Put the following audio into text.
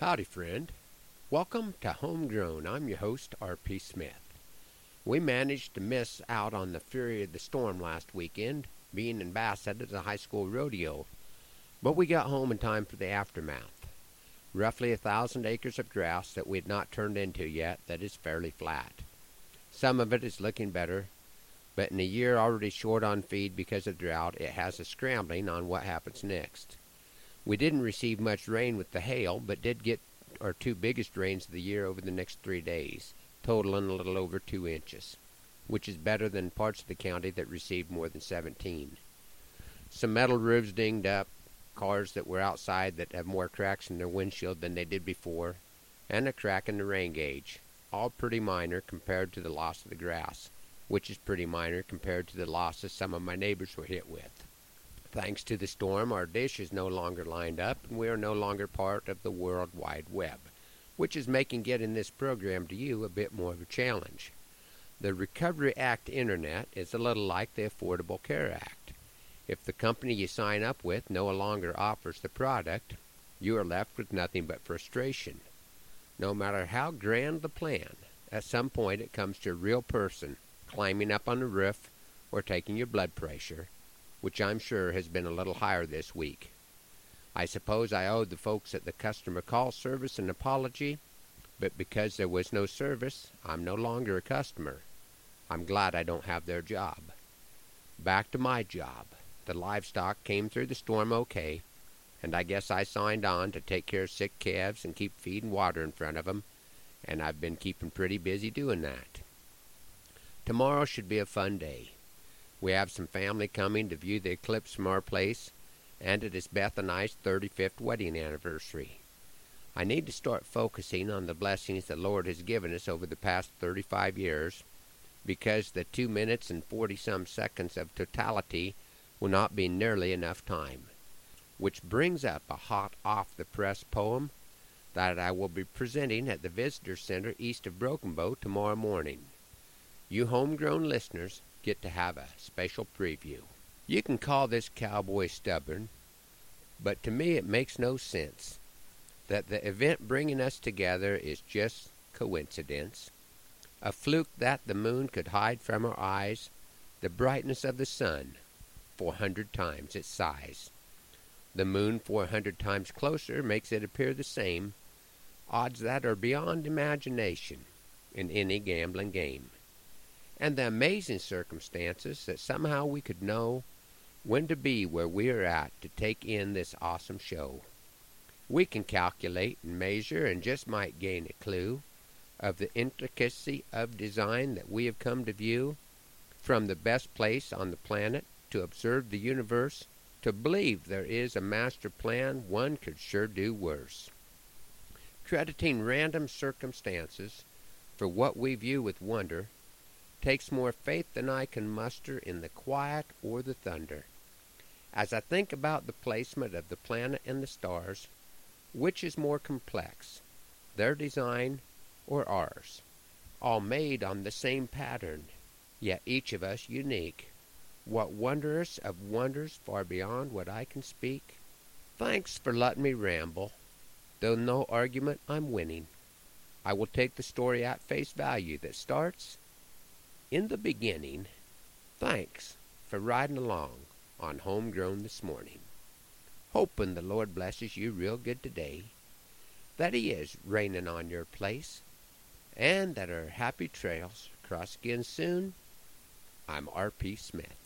Howdy, friend. Welcome to Homegrown. I'm your host, R.P. Smith. We managed to miss out on the fury of the storm last weekend, being in Bassett at the high school rodeo, but we got home in time for the aftermath. Roughly a thousand acres of grass that we had not turned into yet that is fairly flat. Some of it is looking better, but in a year already short on feed because of drought, it has us scrambling on what happens next. We didn't receive much rain with the hail, but did get our two biggest rains of the year over the next three days, totaling a little over two inches, which is better than parts of the county that received more than 17. Some metal roofs dinged up, cars that were outside that have more cracks in their windshield than they did before, and a crack in the rain gauge, all pretty minor compared to the loss of the grass, which is pretty minor compared to the losses some of my neighbors were hit with. Thanks to the storm, our dish is no longer lined up, and we are no longer part of the World Wide Web, which is making getting this program to you a bit more of a challenge. The Recovery Act Internet is a little like the Affordable Care Act. If the company you sign up with no longer offers the product, you are left with nothing but frustration. No matter how grand the plan, at some point it comes to a real person climbing up on the roof or taking your blood pressure which I'm sure has been a little higher this week. I suppose I owed the folks at the customer call service an apology, but because there was no service, I'm no longer a customer. I'm glad I don't have their job. Back to my job. The livestock came through the storm okay, and I guess I signed on to take care of sick calves and keep feed and water in front of 'em, and I've been keeping pretty busy doing that. Tomorrow should be a fun day. We have some family coming to view the eclipse from our place, and it is Beth and I's 35th wedding anniversary. I need to start focusing on the blessings the Lord has given us over the past 35 years, because the 2 minutes and 40 some seconds of totality will not be nearly enough time. Which brings up a hot off the press poem that I will be presenting at the Visitor Center east of Broken Bow tomorrow morning. You homegrown listeners get to have a special preview. You can call this cowboy stubborn, but to me it makes no sense that the event bringing us together is just coincidence, a fluke that the moon could hide from our eyes the brightness of the sun four hundred times its size. The moon four hundred times closer makes it appear the same, odds that are beyond imagination in any gambling game and the amazing circumstances that somehow we could know when to be where we are at to take in this awesome show. We can calculate and measure and just might gain a clue of the intricacy of design that we have come to view from the best place on the planet to observe the universe to believe there is a master plan one could sure do worse. Crediting random circumstances for what we view with wonder takes more faith than I can muster in the quiet or the thunder. As I think about the placement of the planet and the stars, which is more complex, their design or ours? All made on the same pattern, yet each of us unique. What wondrous of wonders far beyond what I can speak? Thanks for letting me ramble. Though no argument I'm winning, I will take the story at face value that starts in the beginning, thanks for riding along on Homegrown this morning. Hoping the Lord blesses you real good today, that He is raining on your place, and that our happy trails cross again soon. I'm R.P. Smith.